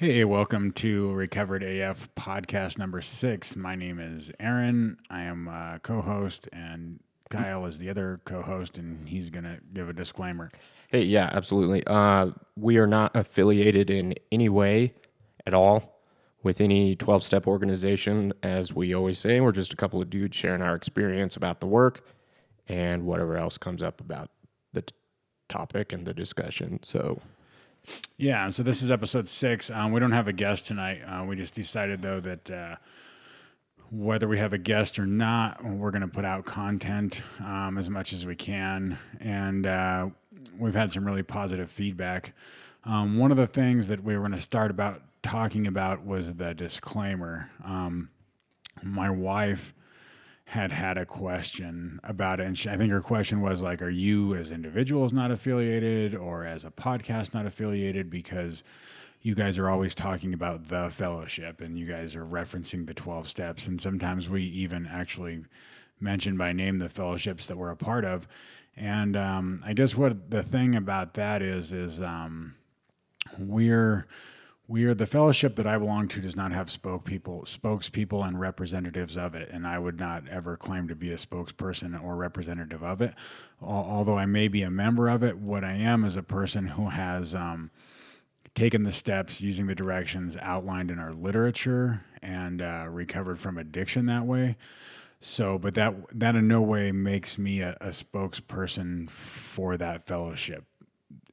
Hey, welcome to Recovered AF podcast number six. My name is Aaron. I am a co host, and Kyle is the other co host, and he's going to give a disclaimer. Hey, yeah, absolutely. Uh, we are not affiliated in any way at all with any 12 step organization. As we always say, we're just a couple of dudes sharing our experience about the work and whatever else comes up about the t- topic and the discussion. So, Yeah, so this is episode six. Um, we don't have a guest tonight. Uh, we just decided, though, that uh, whether we have a guest or not, we're going to put out content um, as much as we can. And uh, we've had some really positive feedback. Um, one of the things that we were going to start about talking about was the disclaimer. Um, my wife had had a question about it, and she, I think her question was like, "Are you as individuals not affiliated, or as a podcast not affiliated?" Because you guys are always talking about the fellowship, and you guys are referencing the twelve steps, and sometimes we even actually mention by name the fellowships that we're a part of. And um, I guess what the thing about that is is um, we're we are the fellowship that I belong to does not have spoke people, spokespeople and representatives of it, and I would not ever claim to be a spokesperson or representative of it. Although I may be a member of it, what I am is a person who has um, taken the steps using the directions outlined in our literature and uh, recovered from addiction that way. So, but that that in no way makes me a, a spokesperson for that fellowship.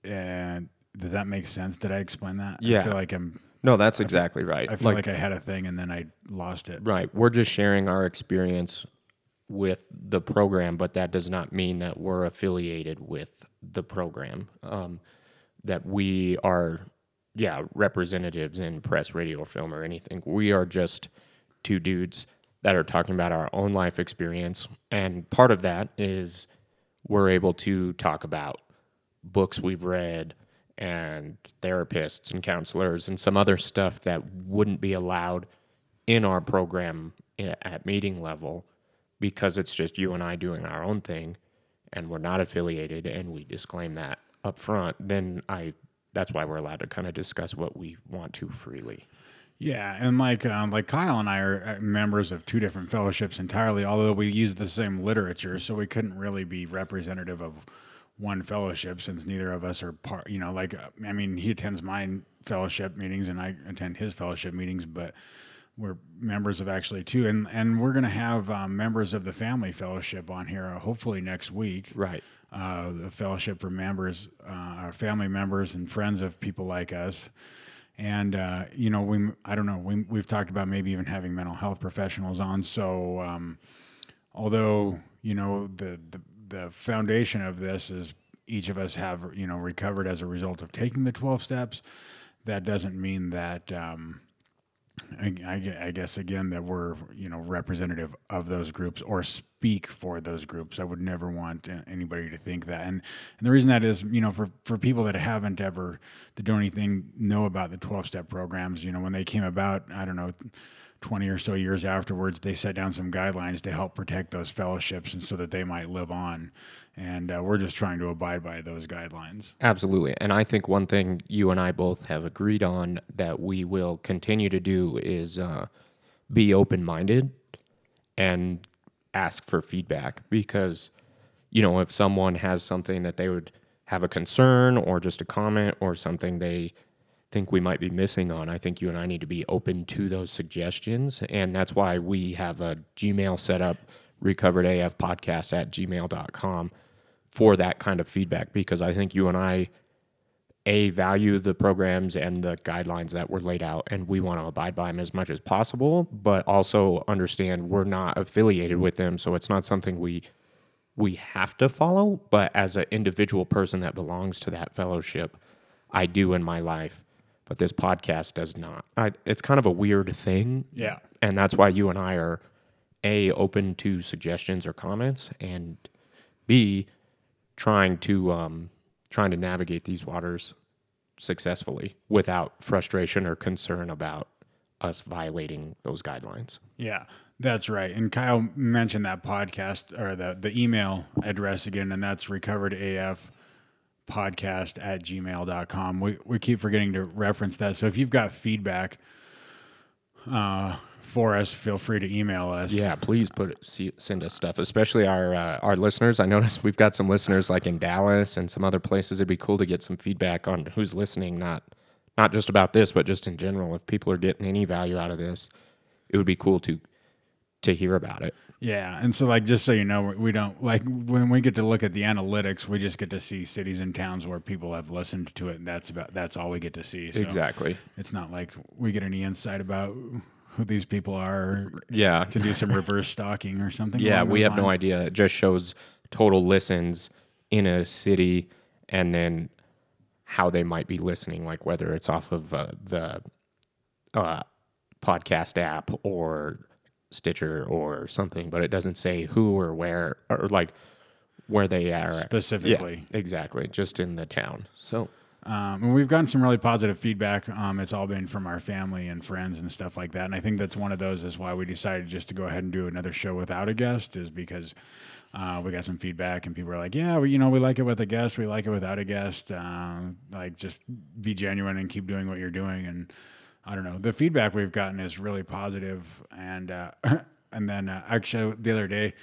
And does that make sense? Did I explain that? Yeah. I feel like I'm. no, that's exactly right. I feel like, I had a thing and then I lost it. Right. We're just sharing our experience with the program, but that does not mean that we're affiliated with the program. Um, that we are, yeah, representatives in press, radio, film, or anything. We are just two dudes that are talking about our own life experience. And part of that is we're able to talk about books we've read and therapists and counselors and some other stuff that wouldn't be allowed in our program at meeting level because it's just you and I doing our own thing and we're not affiliated and we disclaim that up front then I that's why we're allowed to kind of discuss what we want to freely. Yeah, and like um, like Kyle and I are uh, members of two different fellowships entirely, although we use the same literature, so we couldn't really be representative of one fellowship since neither of us are part. You know, like I mean, he attends my fellowship meetings and I attend his fellowship meetings, but we're members of actually two, and and we're gonna have um, members of the family fellowship on here uh, hopefully next week Right. uh, the fellowship for members, uh, our family members and friends of people like us. And uh, you know, we I don't know, we we've talked about maybe even having mental health professionals on. So um, although you know the, the the foundation of this is each of us have you know recovered as a result of taking the twelve steps, that doesn't mean that. Um, I, I guess again that we're you know representative of those groups or speak for those groups. I would never want anybody to think that, and and the reason that is you know for for people that haven't ever that don't anything know about the twelve step programs. You know when they came about, I don't know. 20 or so years afterwards, they set down some guidelines to help protect those fellowships and so that they might live on. And uh, we're just trying to abide by those guidelines. Absolutely. And I think one thing you and I both have agreed on that we will continue to do is uh, be open minded and ask for feedback because, you know, if someone has something that they would have a concern or just a comment or something they think we might be missing on, I think you and I need to be open to those suggestions. And that's why we have a Gmail set up, recoveredafpodcast at gmail.com for that kind of feedback because I think you and I a value the programs and the guidelines that were laid out and we want to abide by them as much as possible but also understand we're not affiliated with them so it's not something we we have to follow but as an individual person that belongs to that fellowship I do in my life but this podcast does not I, it's kind of a weird thing Yeah. and that's why you and I are a open to suggestions or comments and b trying to um, trying to navigate these waters successfully without frustration or concern about us violating those guidelines. Yeah, that's right. And Kyle mentioned that podcast or the the email address again, and that's recoveredaf podcast at gmail.com. We, we keep forgetting to reference that. So if you've got feedback uh, for us, feel free to email us. Yeah, please put it, see, send us stuff, especially our uh, our listeners. I noticed we've got some listeners like in Dallas and some other places. It'd be cool to get some feedback on who's listening, not not just about this, but just in general. If people are getting any value out of this, it would be cool to to hear about it. Yeah, and so like just so you know, we- don't like when we get to look at the analytics, we just get to see cities and towns where people have listened to it, and that's about that's all we get to see. So Exactly. It's not like we get any insight about who these people are. Yeah. can do some reverse stalking or something. Yeah, we have no idea. It just shows total listens in a city and then how they might be listening, like whether it's off of uh, the uh, podcast app or Stitcher or something, but it doesn't say who or where or like where they are specifically. Yeah, exactly, just in the town. So Um, and we've gotten some really positive feedback. Um, it's all been from our family and friends and stuff like that. And I think that's one of those is why we decided just to go ahead and do another show without a guest is because uh, we got some feedback and people are like, yeah, we, you know, we like it with a guest. We like it without a guest. Um, like just be genuine and keep doing what you're doing. And I don't know, the feedback we've gotten is really. And, uh, and then uh, actually the other day,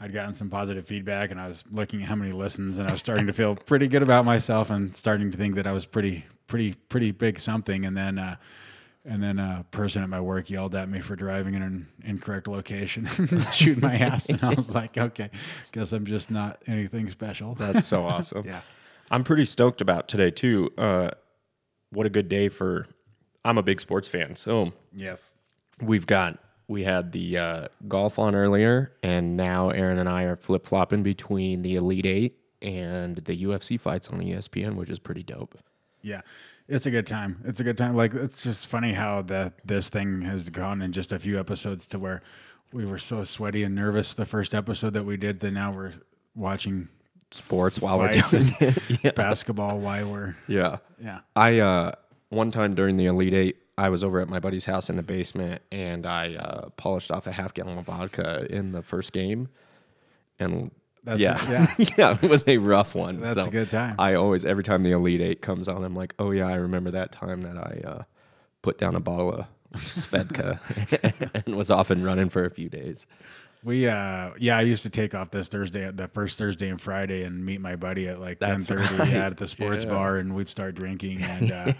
I'd gotten some positive feedback and I was looking at how many listens and I was starting to feel pretty good about myself and starting to think that I was pretty, pretty, pretty big something. And then, uh, and then a person at my work yelled at me for driving in an incorrect location, shooting my ass. And I was like, okay, guess I'm just not anything special. that's so awesome. Yeah. I'm pretty stoked about today too. Uh, what a good day for. I'm a big sports fan, so Yes. we've got we had the uh, golf on earlier, and now Aaron and I are flip flopping between the Elite Eight and the UFC fights on ESPN, which is pretty dope. Yeah. It's a good time. It's a good time. Like it's just funny how that this thing has gone in just a few episodes to where we were so sweaty and nervous the first episode that we did that now we're watching Sports while we're doing it. yeah. basketball while we're yeah. yeah. I uh, one time during the Elite Eight, I was over at my buddy's house in the basement, and I uh, polished off a half gallon of vodka in the first game, and That's yeah, yeah. yeah, it was a rough one. That's so a good time. I always, every time the Elite Eight comes on, I'm like, oh yeah, I remember that time that I uh, put down a bottle of Svedka and was off and running for a few days. We uh yeah, I used to take off this Thursday, the first Thursday and Friday, and meet my buddy at like ten thirty right. yeah, at the sports Yeah. bar, and we'd start drinking, and uh,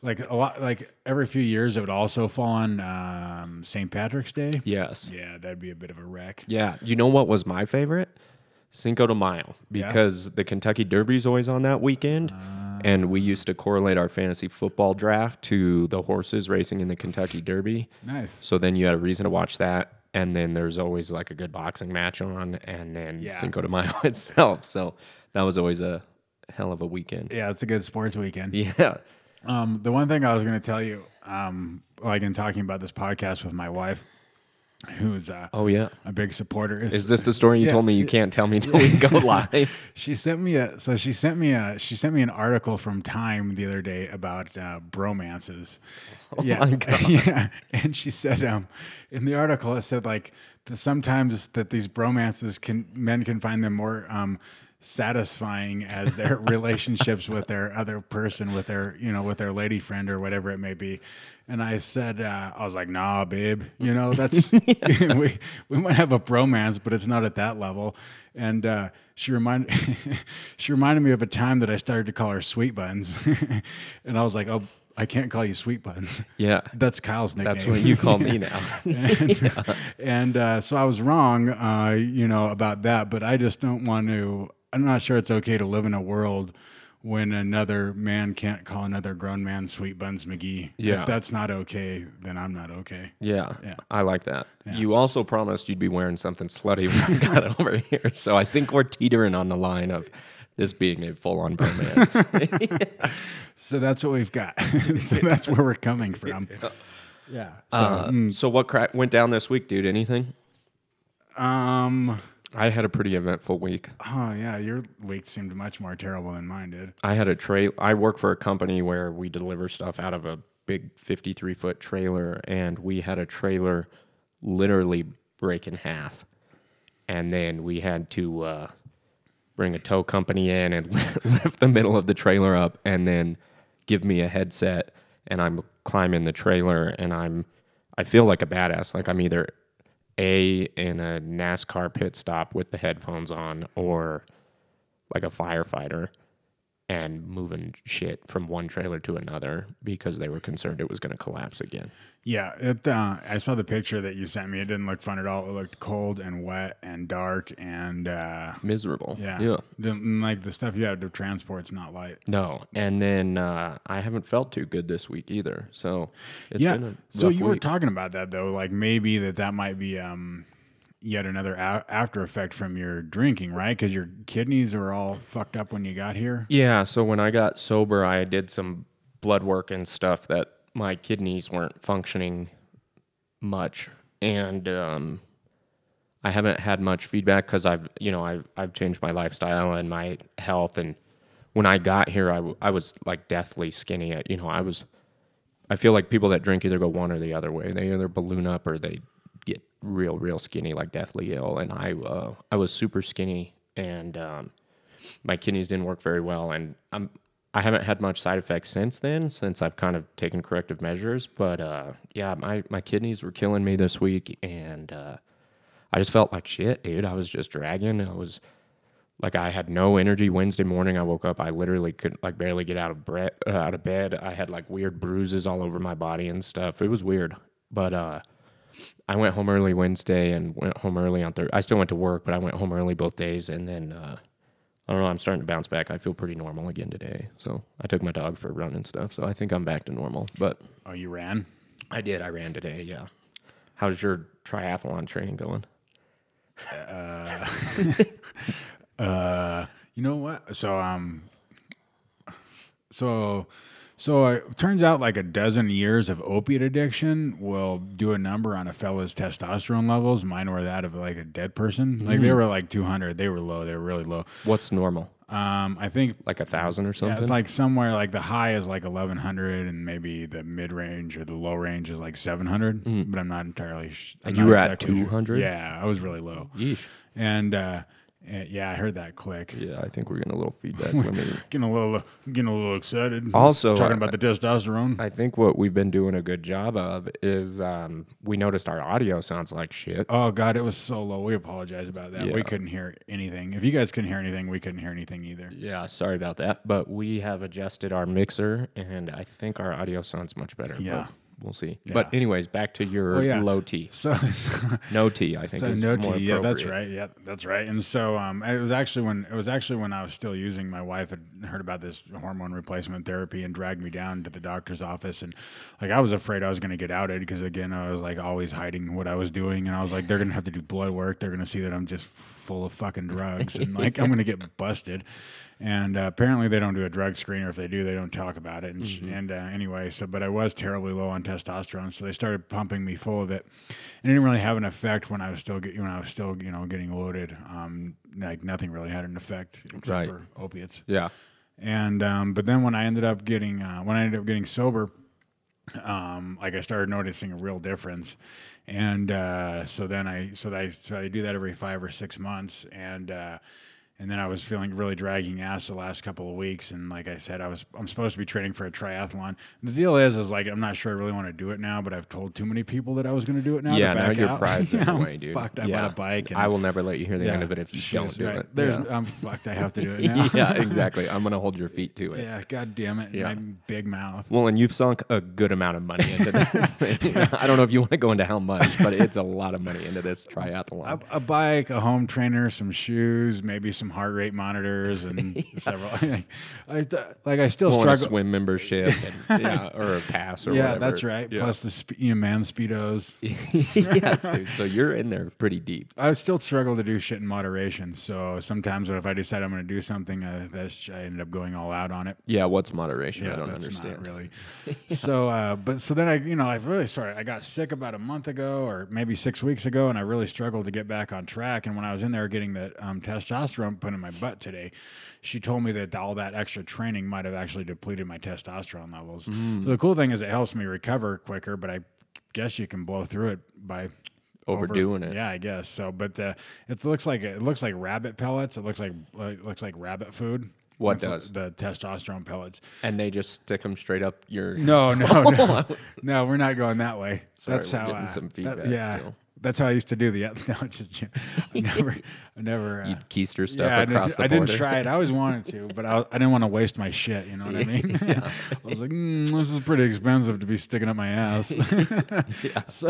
like a lot, like every few years, it would also fall on um, St. Patrick's Day. Yes. Yeah, that'd be a bit of a wreck. Yeah. You know what was my favorite? Cinco de Mayo because the Kentucky Derby's always on that weekend. and we used to correlate our fantasy football draft to the horses racing in the Kentucky Derby. Nice. So then you had a reason to watch that. And then there's always like a good boxing match on, and then Yeah. Cinco de Mayo itself. So that was always a hell of a weekend. Yeah, it's a good sports weekend. Yeah. Um, the one thing I was going to tell you, um, like in talking about this podcast with my wife, who's uh, Oh, yeah. a big supporter, Is this the story you Yeah. told me you can't tell me until we go live? She sent me a so she sent me a she sent me an article from Time the other day about uh, bromances. yeah, Oh God. yeah, and she said um in the article it said like that sometimes that these bromances can men can find them more um satisfying as their relationships with their other person with their you know with their lady friend or whatever it may be and i said uh, i was like nah babe you know that's we, we might have a bromance but it's not at that level and uh, she reminded she reminded me of a time that i started to call her sweet buns and i was like oh i can't call you sweet buns Yeah. that's kyle's nickname That's what you call me now. and, and uh, so I was wrong, uh, you know, about that. But I just don't want to. I'm not sure it's okay to live in a world when another man can't call another grown man "Sweet Buns McGee." Yeah. if that's not okay, then I'm not okay. Yeah, Yeah. I like that. You also promised you'd be wearing something slutty when we got over here, so I think we're teetering on the line of this being a full-on bromance. So that's what we've got. so that's where we're coming from. Yeah. So, Uh, mm, So what cra- went down this week, dude? Anything? um, I had a pretty eventful week. oh yeah, your week seemed much more terrible than mine did. I had a trail. I work for a company where we deliver stuff out of a big 53 foot trailer, and we had a trailer literally break in half. And then we had to uh, bring a tow company in and lift the middle of the trailer up, and then give me a headset, and I'm climbing the trailer, and I'm I feel like a badass. Like I'm either a in a NASCAR pit stop with the headphones on, or like a firefighter and moving shit from one trailer to another because they were concerned it was going to collapse again. Yeah, it. Uh, I saw the picture that you sent me. It didn't look fun at all. It looked cold and wet and dark and uh, Miserable. yeah, Yeah. Didn't- like the stuff you had to transport's not light. No, and then uh, I haven't felt too good this week either. So it's yeah. been a So rough you were talking about that though, like maybe that that might be um, yet another a- after effect from your drinking, right? Because your kidneys are all fucked up when you got here. Yeah, so when I got sober, I did some blood work and stuff that my kidneys weren't functioning much, and um, I haven't had much feedback because I've, you know, I've I've changed my lifestyle and my health, and when I got here, I, w- I was like deathly skinny. You know, I was. I feel like people that drink either go one or the other way. They either balloon up or they get real, real skinny, like deathly ill. And I, uh, I was super skinny, and um, my kidneys didn't work very well, and I'm I haven't had much side effects since then, since I've kind of taken corrective measures. But uh, yeah, my my kidneys were killing me this week, and uh, I just felt like shit, dude. I was just dragging. I was like I had no energy Wednesday morning. I woke up, I literally couldn't like barely get out of bre- uh, out of bed. I had like weird bruises all over my body and stuff. It was weird, but uh, I went home early Wednesday and went home early on Thursday. I still went to work, but I went home early both days, and then uh, I don't know. I'm starting to bounce back. I feel pretty normal again today. So I took my dog for a run and stuff. So I think I'm back to normal. But Oh, you ran? I did. I ran today. Yeah. How's your triathlon training going? Uh, you know what? So um, so so it turns out like a dozen years of opiate addiction will do a number on a fella's testosterone levels. Mine were that of like a dead person. Like they were like 200. They were low. They were really low. What's normal? Um, I think Like a thousand or yeah, something? it's like somewhere like the high is like 1100 and maybe the mid range or the low range is like 700. But I'm not entirely. Sh- I'm And you not were at exactly sure. 200? Yeah, I was really low. Yeesh. And uh, eh, yeah, I heard that click. Yeah, I think we're getting a little feedback. Getting a little, getting a little excited. Also, talking about the testosterone. I think what we've been doing a good job of is um, we noticed our audio sounds like shit. oh God, it was so low. We apologize about that. We couldn't hear anything. If you guys couldn't hear anything, we couldn't hear anything either. Yeah, sorry about that. But we have adjusted our mixer, and I think our audio sounds much better. Yeah. We'll see. Yeah. But anyways, back to your Oh, yeah. low T. So, so No T, I think So is no tea, yeah, that's right. Yeah, that's right. And so um, it was actually when it was actually when I was still using. My wife had heard about this hormone replacement therapy and dragged me down to the doctor's office. And like I was afraid I was going to get outed because again I was like always hiding what I was doing. And I was like they're going to have to do blood work. They're going to see that I'm just full of fucking drugs and like I'm going to get busted. And uh, apparently they don't do a drug screen, or if they do, they don't talk about it. And, sh and uh, anyway, so but I was terribly low on testosterone, so they started pumping me full of it. And it didn't really have an effect when I was still get, when I was still you know getting loaded. Um, like nothing really had an effect except Right. for opiates. Yeah. And um, but then when I ended up getting uh, when I ended up getting sober, um, like I started noticing a real difference. And uh, so then I so I so I do that every five or six months, and uh, and then I was feeling really dragging ass the last couple of weeks. And like I said, I was I'm supposed to be training for a triathlon. The deal is is like I'm not sure I really want to do it now, but I've told too many people that I was going to do it now. yeah, to now back your out. pride's Yeah, the I'm way, dude. Fucked. I yeah. bought a bike. And, I will never let you hear the end of it if you don't do right. it. There's yeah. I'm fucked. I have to do it now. yeah, exactly. I'm gonna hold your feet to it. yeah. God damn it. Yeah. My big mouth. Well, and you've sunk a good amount of money into this thing. I don't know if you want to go into how much, but it's a lot of money into this triathlon. a, a bike, a home trainer, some shoes, maybe some heart rate monitors, and several. I, like I still Well, and a struggle. swim membership, and, yeah, or a pass, or yeah, whatever. that's right. Yeah. Plus the spe- you know, man speedos. yes, dude. So you're in there pretty deep. I still struggle to do shit in moderation. So sometimes if I decide I'm going to do something, uh, that's I ended up going all out on it. Yeah, what's moderation? I don't that's understand. Not really. So, uh, but so then I, you know, I really started. I got sick about a month ago, or maybe six weeks ago, and I really struggled to get back on track. And when I was in there getting the um, testosterone put in my butt today, she told me that all that extra training might have actually depleted my testosterone levels. So the cool thing is it helps me recover quicker, but I guess you can blow through it by overdoing it. Yeah, I guess so. But uh, it looks like it looks like rabbit pellets. It looks like it looks like rabbit food. What That's does? the testosterone pellets? And they just stick them straight up your. No, no, no, no. We're not going that way. Sorry, that's how. getting uh, some that- feedback yeah, still. That's how I used to do the. No, just I never, I never. Uh, You'd keister stuff yeah, I, across didn't, the I didn't try it. I always wanted to, but I, I didn't want to waste my shit. You know what I mean? I was like, mm, this is pretty expensive to be sticking up my ass. yeah. So,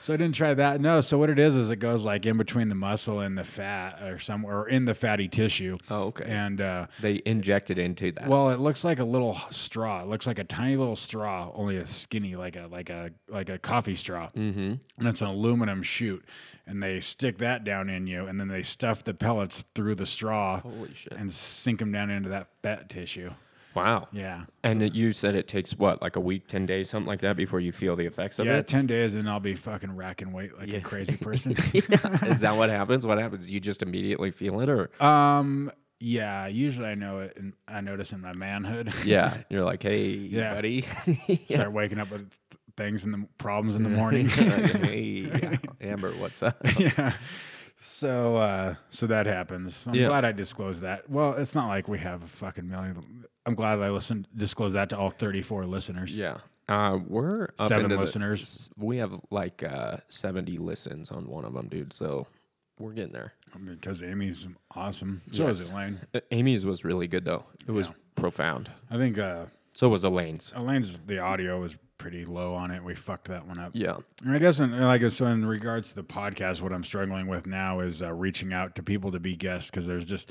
so I didn't try that. No. So what it is is it goes like in between the muscle and the fat, or somewhere, or in the fatty tissue. Oh, okay. And uh, They inject it into that. well, it looks like a little straw. It looks like a tiny little straw, only a skinny, like a like a like a coffee straw. mm-hmm. And it's an aluminum chute, and they stick that down in you, and then they stuff the pellets through the straw Holy shit! and sink them down into that fat tissue. Wow. Yeah. And it- you said it takes what, like a week, ten days, something like that, before you feel the effects of it. Yeah, ten days, and I'll be fucking racking weight like Yeah. a crazy person. Is that what happens? What happens? You just immediately feel it, or um, yeah. Usually, I know it, and I notice in my manhood. yeah, you're like, hey, Yeah. buddy. Start waking up with th- things and the problems in the morning. hey, Amber, what's up? yeah. So uh so that happens. I'm Yeah. glad I disclosed that. Well, it's not like we have a fucking million. I'm glad I listened disclosed that to all 34 listeners. Yeah. Uh, we're Seven into the- listeners. we have like uh, 70 listens on one of them, dude. So we're getting there. Because Amy's awesome. So is Elaine. Amy's was really good though. It was Yeah. profound. I think uh So it was Elaine's. Elaine's the audio was pretty low on it. We fucked that one up. Yeah. And I guess, in, like, so in regards to the podcast, what I'm struggling with now is uh, reaching out to people to be guests because there's just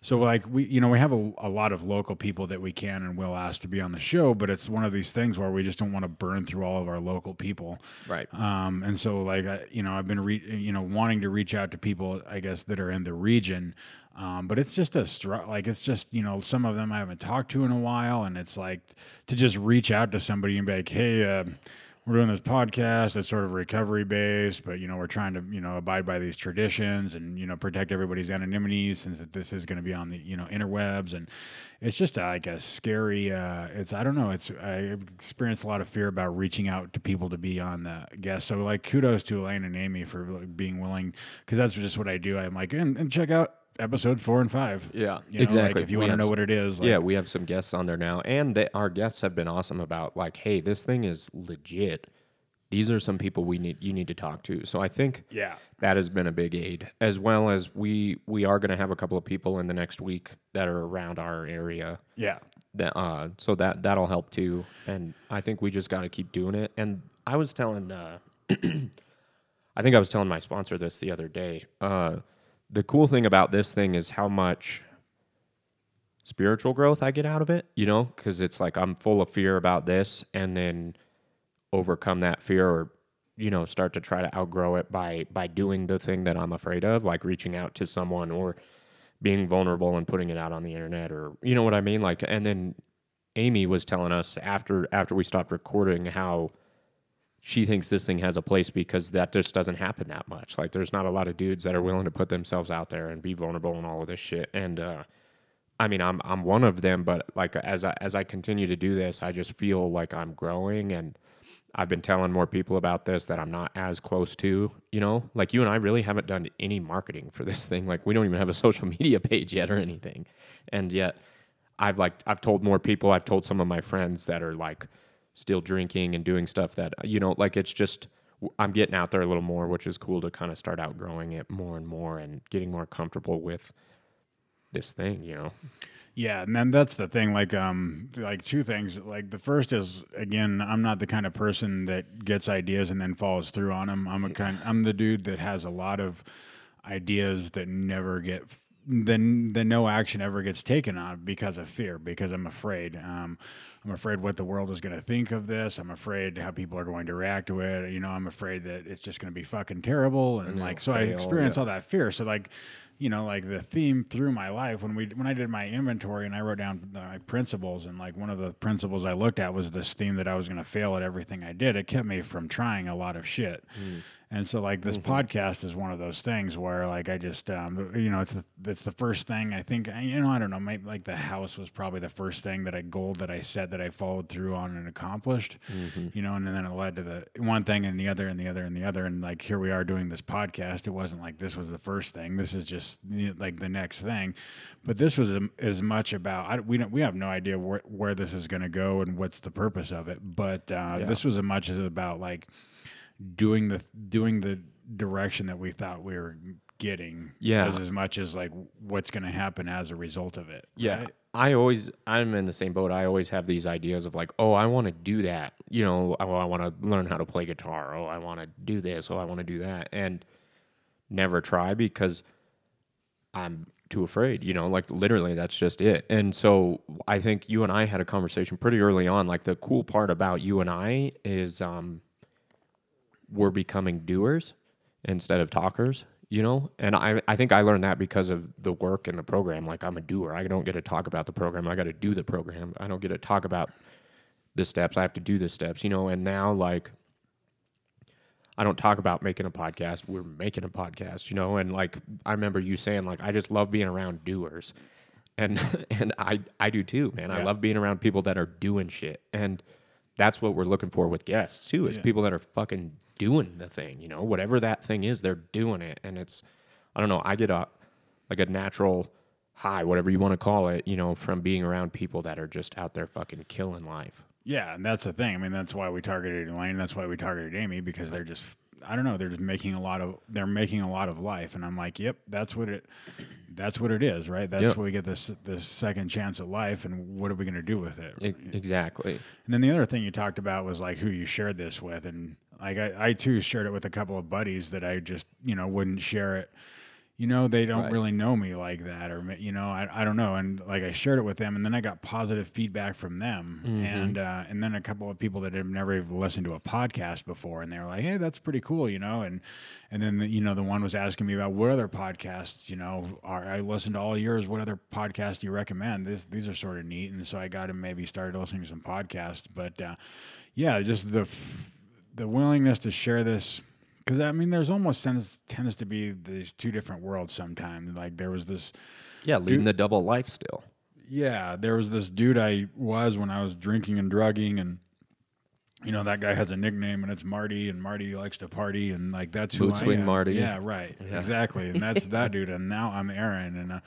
so like we, you know, we have a, a lot of local people that we can and will ask to be on the show, but it's one of these things where we just don't want to burn through all of our local people. Right. Um, and so like I, you know, I've been re- you know wanting to reach out to people, I guess, that are in the region. Um, but it's just a str- like it's just you know some of them I haven't talked to in a while, and it's like to just reach out to somebody and be like, hey. Uh, we're doing this podcast that's sort of recovery based, but you know we're trying to you know abide by these traditions and you know protect everybody's anonymity since this is going to be on the you know interwebs and it's just uh, like a scary. Uh, it's I don't know. It's I experienced a lot of fear about reaching out to people to be on the guest. So like kudos to Elaine and Amy for like, being willing because that's just what I do. I'm like and, and check out episodes four and five. Yeah. You know, exactly. Like if you want to know what it is, like, yeah, we have some guests on there now, and they, our guests have been awesome about like, hey, this thing is legit. These are some people we need you need to talk to. So I think yeah, that has been a big aid, as well as we we are going to have a couple of people in the next week that are around our area. yeah, That uh, so that that'll help too. And I think we just got to keep doing it. And I was telling, uh, I think I was telling my sponsor this the other day. Uh, the cool thing about this thing is how much spiritual growth I get out of it, you know, because it's like I'm full of fear about this and then overcome that fear or you know start to try to outgrow it by by doing the thing that I'm afraid of like reaching out to someone or being vulnerable and putting it out on the internet or you know what I mean? Like and then Amy was telling us after after we stopped recording how she thinks this thing has a place because that just doesn't happen that much. Like there's not a lot of dudes that are willing to put themselves out there and be vulnerable and all of this shit. And uh I mean, I'm I'm one of them, but like as I as I continue to do this, I just feel like I'm growing and I've been telling more people about this that I'm not as close to, you know? Like you and I really haven't done any marketing for this thing. Like we don't even have a social media page yet or anything. And yet I've like I've told more people, I've told some of my friends that are like still drinking and doing stuff that you know, like it's just I'm getting out there a little more, which is cool to kind of start outgrowing it more and more and getting more comfortable with this thing, you know. Yeah, and then that's the thing. Like, um, like two things. Like the first is again, I'm not the kind of person that gets ideas and then follows through on them. I'm a kind. I'm the dude that has a lot of ideas that never get. Then, then no action ever gets taken on because of fear. Because I'm afraid. Um, I'm afraid what the world is going to think of this. I'm afraid how people are going to react to it. You know, I'm afraid that it's just going to be fucking terrible. And, And like, so I fail, experience yeah. all that fear. So like, you know, like the theme through my life when we when I did my inventory and I wrote down my principles and like one of the principles I looked at was this theme that I was going to fail at everything I did. It kept me from trying a lot of shit. Mm. And so like this podcast is one of those things where like I just um you know it's the, it's the first thing I think you know I don't know maybe like the house was probably the first thing that I goal that I set that I followed through on and accomplished, Mm-hmm. you know, and then it led to the one thing and the other and the other and the other. And like, here we are doing this podcast. It wasn't like this was the first thing. This is just you know, like the next thing. But this was um, as much about, I, we don't, we have no idea where, where this is going to go and what's the purpose of it. But uh, Yeah. this was as much as about like doing the, doing the direction that we thought we were getting Yeah. as, as much as like what's going to happen as a result of it. Yeah. right? I always, I'm in the same boat. I always have these ideas of like, oh, I want to do that. You know, oh, I want to learn how to play guitar. Oh, I want to do this. Oh, I want to do that. And never try because I'm too afraid, you know, like literally that's just it. And so I think you and I had a conversation pretty early on. Like the cool part about you and I is um, we're becoming doers instead of talkers, you know? And I, I think I learned that because of the work in the program. Like I'm a doer. I don't get to talk about the program. I got to do the program. I don't get to talk about the steps. I have to do the steps, you know? And now like I don't talk about making a podcast. We're making a podcast, you know? And like I remember you saying like I just love being around doers. And and I I do too, man. I love being around people that are doing shit. And that's what we're looking for with guests too, is Yeah. people that are fucking doing the thing, you know, whatever that thing is, they're doing it. And it's I don't know, I get a like a natural high, whatever you want to call it, you know, from being around people that are just out there fucking killing life. Yeah, and that's the thing. I mean, that's why we targeted Elaine. That's why we targeted Amy because they're just I don't know, they're just making a lot of they're making a lot of life and I'm like, "Yep, that's what it that's what it is, right? That's Yep. what we get this this second chance at life and what are we going to do with it?" E- exactly. And then the other thing you talked about was like who you shared this with, and like I, I too shared it with a couple of buddies that I just you know wouldn't share it. You know, they don't Right. really know me like that, or you know, I, I don't know. And like I shared it with them, and then I got positive feedback from them, and uh, and then a couple of people that have never even listened to a podcast before, and they were like, "Hey, that's pretty cool," you know. And and then the, you know the one was asking me about what other podcasts, you know, are I listened to all yours. What other podcasts do you recommend? This these are sort of neat, and so I got him maybe started listening to some podcasts. But uh, yeah, just the the willingness to share this because I mean, there's almost tends tends to be these two different worlds sometimes. Like there was this, Yeah, leading the double life still. yeah, there was this dude I was when I was drinking and drugging, and you know that guy has a nickname and it's Marty, and Marty likes to party, and like that's who Boot I swing am. Marty. Yeah, right, Yeah. exactly, and that's that dude. And now I'm Aaron, and uh,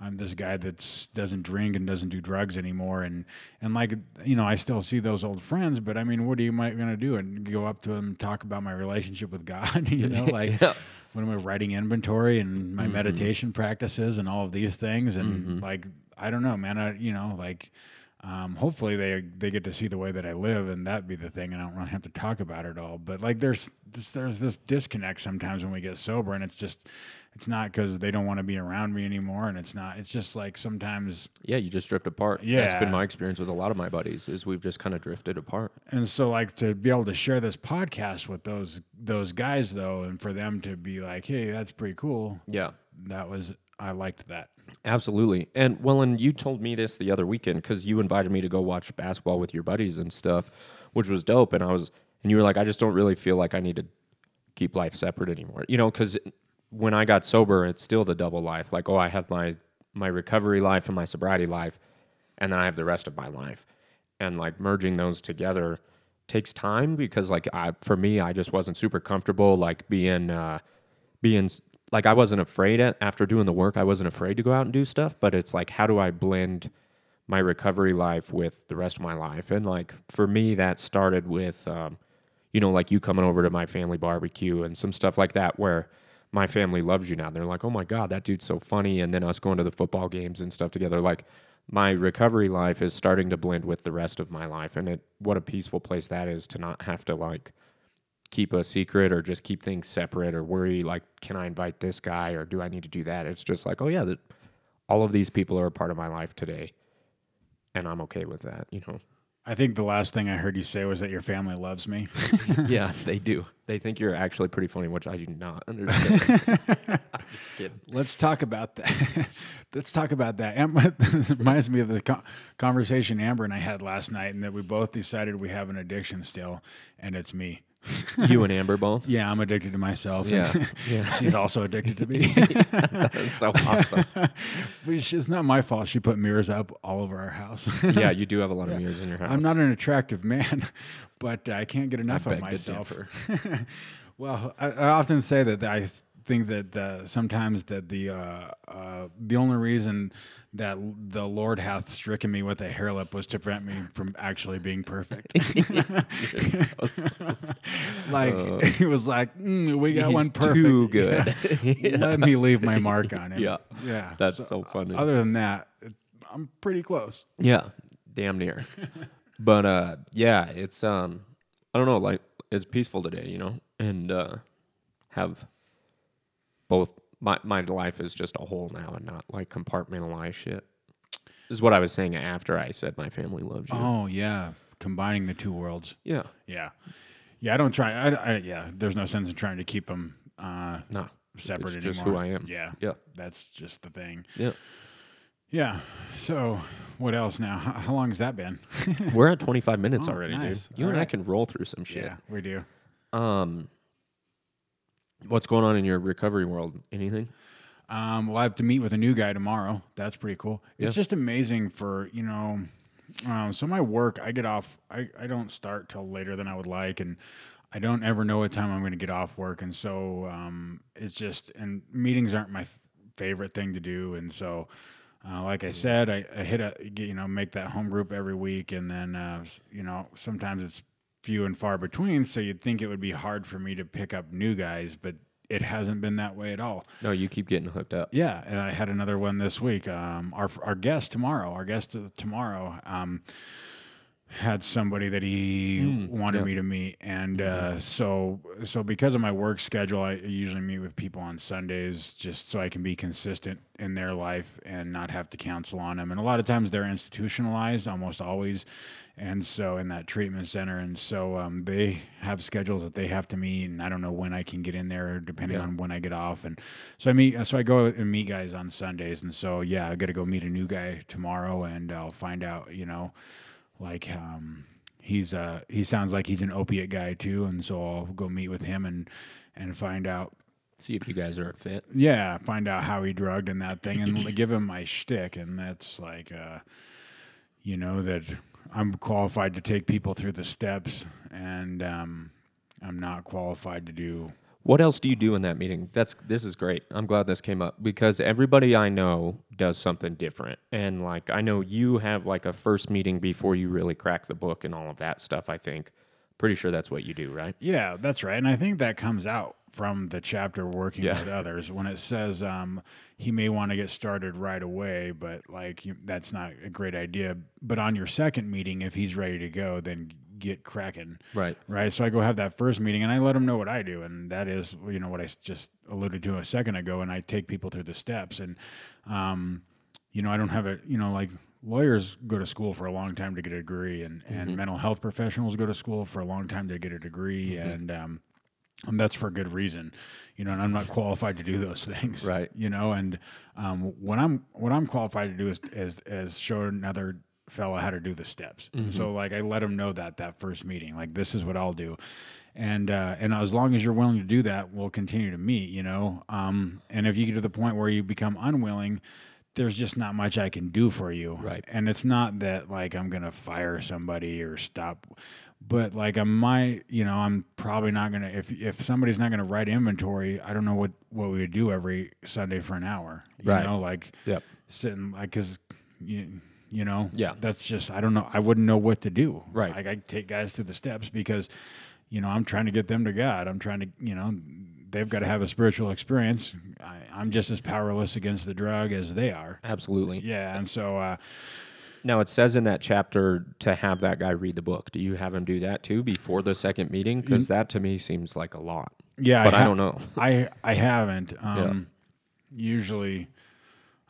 I'm this guy that's doesn't drink and doesn't do drugs anymore, and and like you know I still see those old friends, but I mean, what are you gonna do and go up to them talk about my relationship with God? you know, like Yeah. when we're writing inventory and my Mm-hmm. meditation practices and all of these things and like I don't know, man. I you know like um, hopefully they they get to see the way that I live and that be the thing, and I don't really have to talk about it all. But like there's this, there's this disconnect sometimes when we get sober, and it's just it's not because they don't want to be around me anymore, and it's not. It's just like sometimes Yeah, you just drift apart. Yeah, that's been my experience with a lot of my buddies is we've just kind of drifted apart. and so like to be able to share this podcast with those those guys though, and for them to be like, hey, that's pretty cool. Yeah. That was I liked that. Absolutely. And well, and you told me this the other weekend because you invited me to go watch basketball with your buddies and stuff, which was dope. And I was, and you were like, I just don't really feel like I need to keep life separate anymore. You know, because when I got sober, it's still the double life. Like, oh, I have my my recovery life and my sobriety life, and then I have the rest of my life. And like merging those together takes time because like I for me, I just wasn't super comfortable like being uh being like I wasn't afraid after doing the work. I wasn't afraid to go out and do stuff, but it's like how do I blend my recovery life with the rest of my life? And like for me, that started with, um, you know, like you coming over to my family barbecue and some stuff like that, where my family loves you now. They're like, oh my god, that dude's so funny, and then us going to the football games and stuff together, like. My recovery life is starting to blend with the rest of my life, and it what a peaceful place that is to not have to like keep a secret or just keep things separate or worry like can i invite this guy or do i need to do that it's just like oh yeah that all of these people are a part of my life today and i'm okay with that you know I think the last thing I heard you say was that your family loves me. yeah they do They think you're actually pretty funny, which I do not understand. Just kidding. Let's talk about that. Let's talk about that. It reminds me of the conversation Amber and I had last night, and that we both decided we have an addiction still, and it's me. You and Amber both. Yeah, I'm addicted to myself. Yeah, yeah. she's also addicted to me. That's so awesome. It's not my fault. She put mirrors up all over our house. Yeah, you do have a lot of mirrors in your house. I'm not an attractive man, but I can't get enough of myself. well, I, I often say that I think that uh, sometimes that the uh, uh, the only reason that the Lord hath stricken me with a hare lip was to prevent me from actually being perfect. So like it was like mm, we got one perfect. too good. Let me leave my mark on him. Yeah. yeah. That's so funny. Other than that, it- I'm pretty close. Yeah, damn near. but uh yeah, it's um I don't know, like it's peaceful today, you know, and uh have both my my life is just a whole now and not like compartmentalized shit. This is what I was saying after I said my family loves you. Oh yeah, combining the two worlds. Yeah. Yeah, yeah. I don't try. I, I yeah. There's no sense in trying to keep them uh, No. separate It's just anymore. who I am. Yeah, Yeah. That's just the thing. Yeah. Yeah. So what else now? How, how long has that been? We're at 25 minutes Oh, already, nice. dude. You All and I can roll through some shit. yeah, we do. Um what's going on in your recovery world? Anything? Um, well, I have to meet with a new guy tomorrow. That's pretty cool. It's Yeah. just amazing for you know. Um, so my work, I get off. I, I don't start till later than I would like, and I don't ever know what time I'm going to get off work, and so um, it's just and meetings aren't my f- favorite thing to do, and so. Uh, like I said, I, I hit a you know make that home group every week, and then uh, you know sometimes it's few and far between. So you'd think it would be hard for me to pick up new guys, but it hasn't been that way at all. No, you keep getting hooked up. Yeah, and I had another one this week. Um, our our guest tomorrow, our guest tomorrow, um, had somebody that he Mm, wanted yeah. me to meet, and uh, so so because of my work schedule, I usually meet with people on Sundays just so I can be consistent in their life and not have to counsel on them. And a lot of times they're institutionalized, almost always, and so in that treatment center, and so um, they have schedules that they have to meet, and I don't know when I can get in there, depending Yeah. on when I get off, and so I meet, so I go and meet guys on Sundays, and so yeah, I got to go meet a new guy tomorrow, and I'll find out, you know, like um, he's uh he sounds like he's an opiate guy too, and so I'll go meet with him and and find out See if you guys are fit. yeah, find out how he drugged and that thing, and give him my shtick, and that's like, uh, you know, that I'm qualified to take people through the steps, and um, I'm not qualified to do. What else do you do in that meeting? That's this is great. I'm glad this came up because everybody I know does something different. And like I know you have like a first meeting before you really crack the book and all of that stuff, I think. Pretty sure that's what you do, right? Yeah, that's right, and I think that comes out from the chapter working Yeah. with others when it says um, he may want to get started right away, but like you, that's not a great idea. But on your second meeting, if he's ready to go, then get cracking. Right. right? So I go have that first meeting and I let them know what I do, and that is, you know, what I just alluded to a second ago, and I take people through the steps, and, um, you know, I don't have a, you know, like lawyers go to school for a long time to get a degree, and and mental health professionals go to school for a long time to get a degree, and um, and that's for good reason, you know. And I'm not qualified to do those things, Right. You know, and um, what I'm what I'm qualified to do is is, is show another fella how to do the steps. So like I let him know that that first meeting, like this is what I'll do, and uh, and as long as you're willing to do that, we'll continue to meet. You know, um, and if you get to the point where you become unwilling. There's just not much I can do for you. Right. And it's not that like I'm gonna fire somebody or stop but like I might, you know, I'm probably not gonna if if somebody's not gonna write inventory, I don't know what what we would do every Sunday for an hour. You Right. know, like Yep. sitting like because you you know Yeah. that's just I don't know I wouldn't know what to do. Right. Like I take guys through the steps because you know I'm trying to get them to God. I'm trying to you know they've got to have a spiritual experience. I, I'm just as powerless against the drug as they are. Absolutely. Yeah, and so uh, Now it says in that chapter to have that guy read the book. Do you have him do that too before the second meeting? Because that to me seems like a lot. yeah, But I ha- don't know. I I haven't. Um, Usually,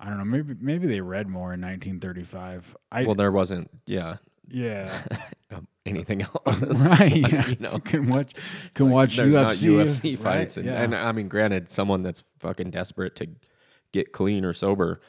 I don't know. Maybe maybe they read more in 1935. I Well, there wasn't. Yeah. yeah. Um, anything else. right? Like, Yeah. you know, can watch can watch there's not UFC, UFC right? fights, and, yeah. and I mean, granted, someone that's fucking desperate to get clean or sober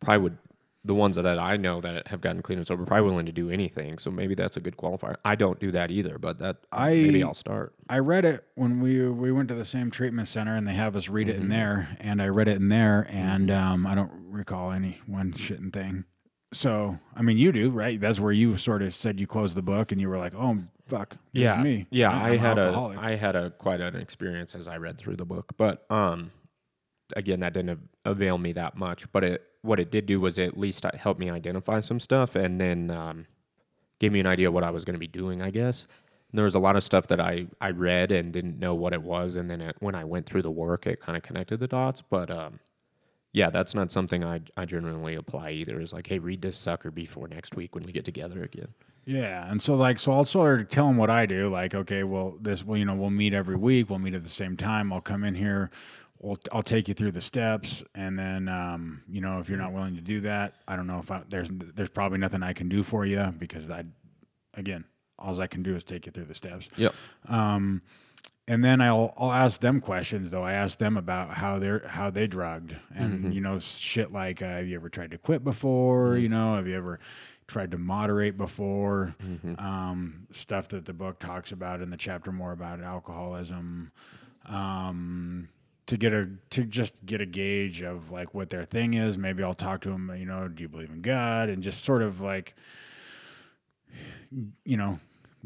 probably would. The ones that I know that have gotten clean and sober probably willing to do anything. So maybe that's a good qualifier. I don't do that either, but that I- maybe I'll start. I read it when we we went to the same treatment center, and they have us read it in there, and I read it in there, and um, I don't recall any one shitting thing. So I mean, you do, right? That's where you sort of said you closed the book, and you were like, "Oh fuck, yeah, me." Yeah, I'm I had alcoholic. a I had a quite an experience as I read through the book, but um, again, that didn't avail me that much. But it what it did do was at least help me identify some stuff, and then um, gave me an idea what I was going to be doing. I guess And there was a lot of stuff that I I read and didn't know what it was, and then it, when I went through the work, it kind of connected the dots. But um, yeah, that's not something I I generally apply either. Is like, hey, read this sucker before next week when we get together again. Yeah, and so like so I'll sort of tell them what I do. Like, okay, well, this, well, you know, we'll meet every week. We'll meet at the same time. I'll come in here. We'll, I'll take you through the steps, and then, um, you know, if you're not willing to do that, I don't know if I, there's there's probably nothing I can do for you because I, again, all I can do is take you through the steps. Yep. Um, and then I'll I'll ask them questions though. I ask them about how they're how they drugged and you know shit like uh, have you ever tried to quit before? You know, have you ever tried to moderate before? Um, stuff that the book talks about in the chapter more about alcoholism. Um, to get a to just get a gauge of like what their thing is. Maybe I'll talk to them. You know, do you believe in God? And just sort of like, you know,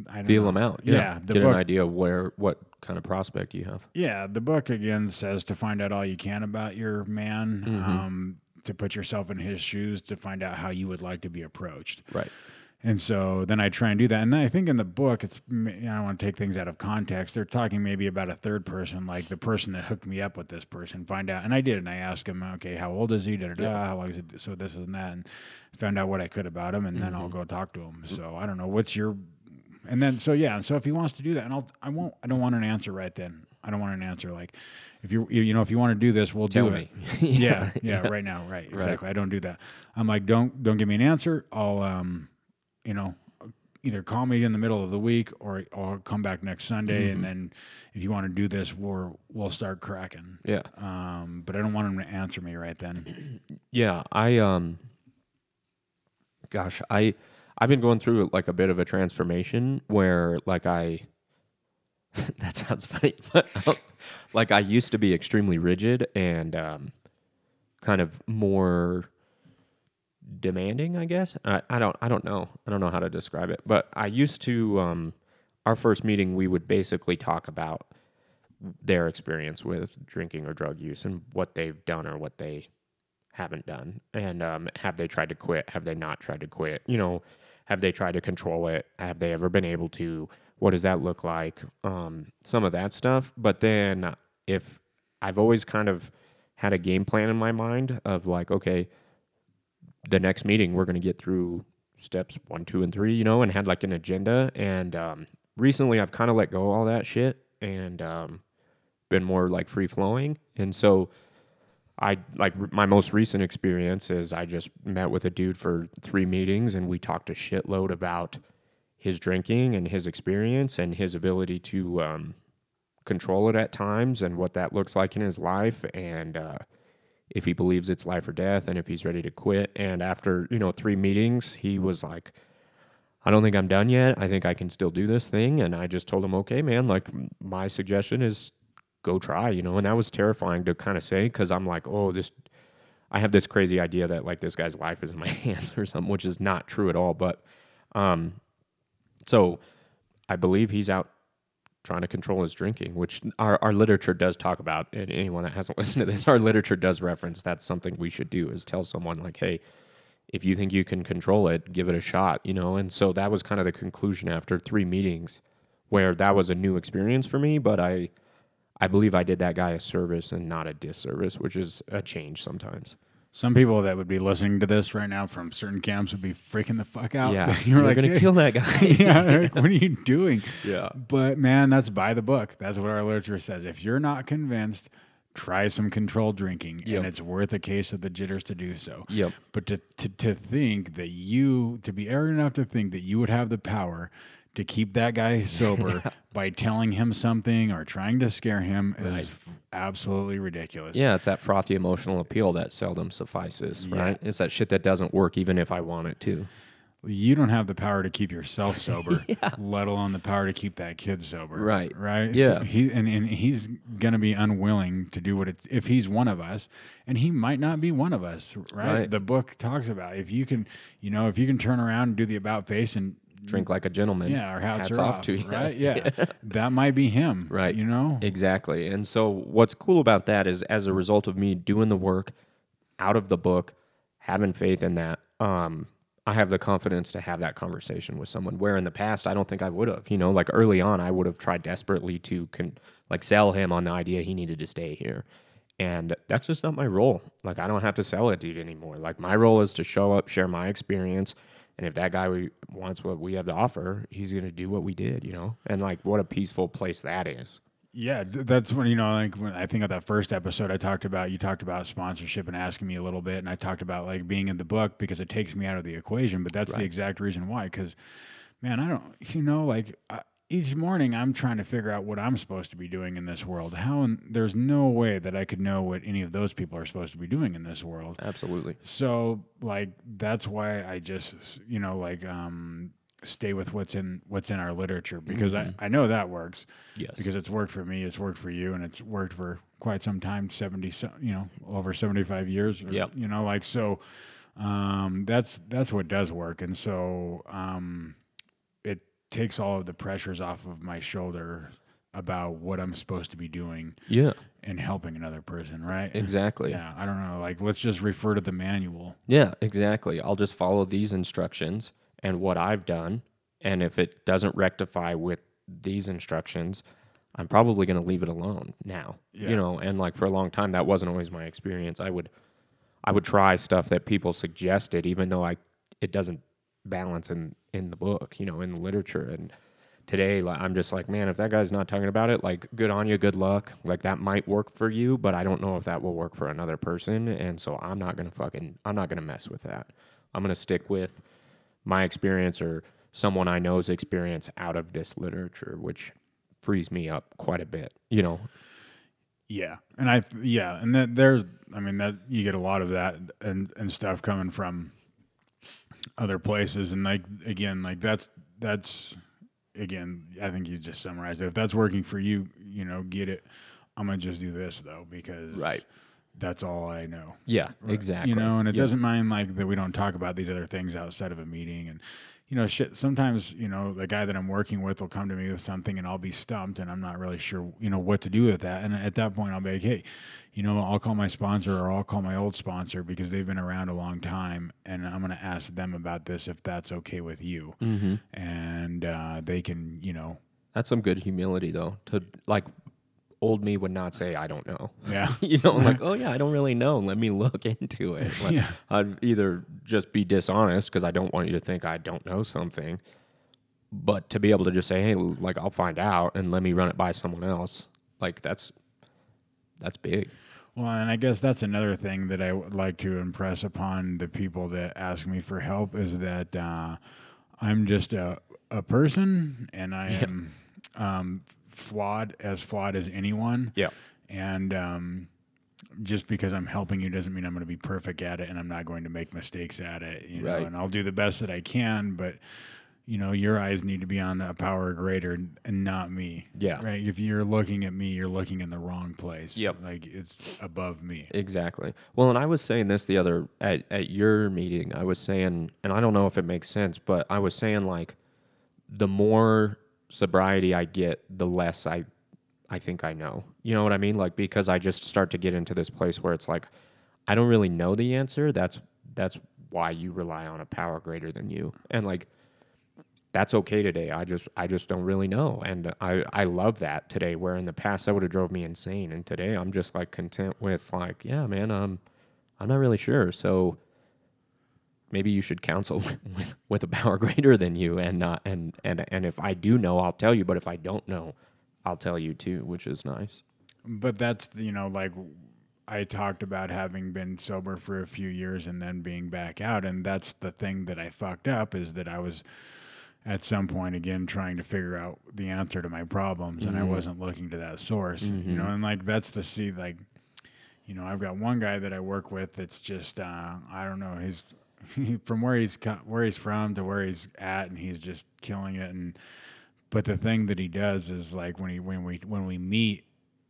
I don't Feel know. them out. Yeah, Yeah. the Get book- an idea of where what kind of prospect you have. Yeah, the book again says to find out all you can about your man, Mm-hmm. um, to put yourself in his shoes, to find out how you would like to be approached. Right. And so then I try and do that. And then I think in the book, it's I don't want to take things out of context. They're talking maybe about a third person, like the person that hooked me up with this person. Find out, and I did, and I asked him, okay, how old is he? Da da da. How long is it? So this and that, and found out what I could about him, and then Mm-hmm. I'll go talk to him. So I don't know what's your, and then so yeah, and so if he wants to do that, and I'll I won't I don't want an answer right then. I don't want an answer like if you you know if you want to do this, we'll Tell do me. it. yeah, yeah, right now, right, exactly. I don't do that. I'm like, don't don't give me an answer. I'll um, you know, either call me in the middle of the week or or come back next Sunday, and then if you want to do this, we'll we'll start cracking. Yeah. Um, but I don't want him to answer me right then. Yeah, I um gosh, I I've been going through like a bit of a transformation where like I that sounds funny, but um, like I used to be extremely rigid and um kind of more demanding, I guess. I, I don't I don't know. I don't know how to describe it. But I used to um our first meeting we would basically talk about their experience with drinking or drug use and what they've done or what they haven't done. And um, have they tried to quit? Have they not tried to quit? You know have they tried to control it? Have they ever been able to? What does that look like? Um, some of that stuff. But then if i've always kind of had a game plan in my mind of like okay the next meeting we're going to get through steps one two and three you know and had like an agenda. And um, recently i've kind of let go all that shit and um, been more like free flowing and so I like my most recent experience is I just met with a dude for three meetings and we talked a shitload about his drinking and his experience and his ability to um, control it at times and what that looks like in his life. And uh, if he believes it's life or death and if he's ready to quit. And after you know three meetings, he was like, "I don't think I'm done yet. I think I can still do this thing." And I just told him, "Okay, man. Like my suggestion is go try, you know, and that was terrifying to kind of say because I'm like, oh, this, I have this crazy idea that like this guy's life is in my hands or something, which is not true at all. But, um, so I believe he's out trying to control his drinking, which our, our literature does talk about. And anyone that hasn't listened to this, our literature does reference that's something we should do is tell someone like, hey, if you think you can control it, give it a shot, you know? And so that was kind of the conclusion after three meetings where that was a new experience for me, but I, I believe I did that guy a service and not a disservice, which is a change sometimes. Some people that would be listening to this right now from certain camps would be freaking the fuck out. Yeah, you're, like, gonna "Hey." kill that guy. yeah, like, what are you doing? Yeah. But man, that's by the book. That's what our literature says. If you're not convinced, try some controlled drinking, Yep. and it's worth a case of the jitters to do so. Yep. But to, to to think that you to be arrogant enough to think that you would have the power to keep that guy sober by telling him something or trying to scare him is absolutely ridiculous. Yeah, it's that frothy emotional appeal that seldom suffices, Yeah. right? It's that shit that doesn't work even if I want it to. You don't have the power to keep yourself sober, let alone the power to keep that kid sober. Right. Right. Yeah. So he and, and he's gonna be unwilling to do what it if he's one of us, and he might not be one of us. Right. Right. The book talks about if you can, you know, if you can turn around and do the about face and Drink like a gentleman. yeah, our hats, hats are off off, to you. right? Yeah, that might be him. Right. You know. Exactly. And so what's cool about that is as a result of me doing the work out of the book, having faith in that, um, I have the confidence to have that conversation with someone where in the past I don't think I would have. You know, like early on I would have tried desperately to con- like sell him on the idea he needed to stay here. And that's just not my role. Like I don't have to sell it dude anymore. Like my role is to show up, share my experience, and if that guy we, wants what we have to offer, he's going to do what we did, you know? And like what a peaceful place that is. Yeah, that's when you know, like when I think of that first episode, I talked about you talked about sponsorship and asking me a little bit, and I talked about like being in the book because it takes me out of the equation. But that's the exact reason why. Because, man, I don't, you know, like I, each morning I'm trying to figure out what I'm supposed to be doing in this world. How and there's no way that I could know what any of those people are supposed to be doing in this world. Absolutely. So like that's why I just you know like um stay with what's in what's in our literature because I, I know that works Yes. because it's worked for me it's worked for you and it's worked for quite some time 70 you know over 75 years or, Yep. you know like so um that's that's what does work and so um takes all of the pressures off of my shoulder about what I'm supposed to be doing yeah. and helping another person right Exactly. yeah I don't know like let's just refer to the manual Yeah, exactly. I'll just follow these instructions and what I've done. And if it doesn't rectify with these instructions, I'm probably going to leave it alone now. Yeah. You know, and like for a long time that wasn't always my experience. I would I would try stuff that people suggested even though I it doesn't balance in in the book, you know, in the literature and today like I'm just like, man, if that guy's not talking about it, like good on you, good luck. Like that might work for you, but I don't know if that will work for another person and so I'm not to fucking I'm not to mess with that. I'm to stick with my experience or someone I know's experience out of this literature, which frees me up quite a bit, you know. Yeah, and I yeah, and that there's I mean that you get a lot of that and and stuff coming from other places, and like again, like that's that's again, I think you just summarized it. If that's working for you, you know, get it. I'm gonna just do this though because Right. that's all I know. Yeah, exactly. You know, and it Yeah. doesn't mind like that we don't talk about these other things outside of a meeting and you know, shit sometimes, you know, the guy that I'm working with will come to me with something and I'll be stumped and I'm not really sure, you know, what to do with that. And at that point I'll be like, Hey, you know, I'll call my sponsor or I'll call my old sponsor because they've been around a long time and I'm gonna ask them about this if that's okay with you. Mm-hmm. And uh, they can, you know, That's some good humility, though. To like, old me would not say, "I don't know." yeah. you know, like, "Oh yeah, I don't really know. Let me look into it." Like, Yeah. I'd either just be dishonest because I don't want you to think I don't know something, but to be able to just say, "Hey, like, I'll find out," and let me run it by someone else, like that's that's big. Well, and I guess that's another thing that I would like to impress upon the people that ask me for help is that uh, I'm just a, a person and I am um, flawed, as flawed as anyone. Yeah. And um, just because I'm helping you doesn't mean I'm going to be perfect at it and I'm not going to make mistakes at it. You know, and I'll do the best that I can, but. You know, your eyes need to be on a power greater and not me. Yeah. Right. If you're looking at me, you're looking in the wrong place. Yep. Like it's above me. Exactly. Well, and I was saying this the other at, at your meeting. I was saying, and I don't know if it makes sense, but I was saying like the more sobriety I get, the less I I think I know. You know what I mean? Like because I just start to get into this place where it's like I don't really know the answer. That's that's why you rely on a power greater than you. And like that's okay today. I just I just don't really know. And I I love that today where in the past that would have drove me insane and today I'm just like content with like, yeah, man, um I'm not really sure. So maybe you should counsel with with a power greater than you and not and and and if I do know, I'll tell you, but if I don't know, I'll tell you too, which is nice. But that's you know like I talked about having been sober for a few years and then being back out, and that's the thing that I fucked up is that I was at some point again trying to figure out the answer to my problems and I Mhm. wasn't looking to that source. You know, Mhm. and like that's the see like you know, I've got one guy that I work with that's just uh I don't know, he's from where he's where he's from to where he's at and he's just killing it and but the thing that he does is like when he when we when we meet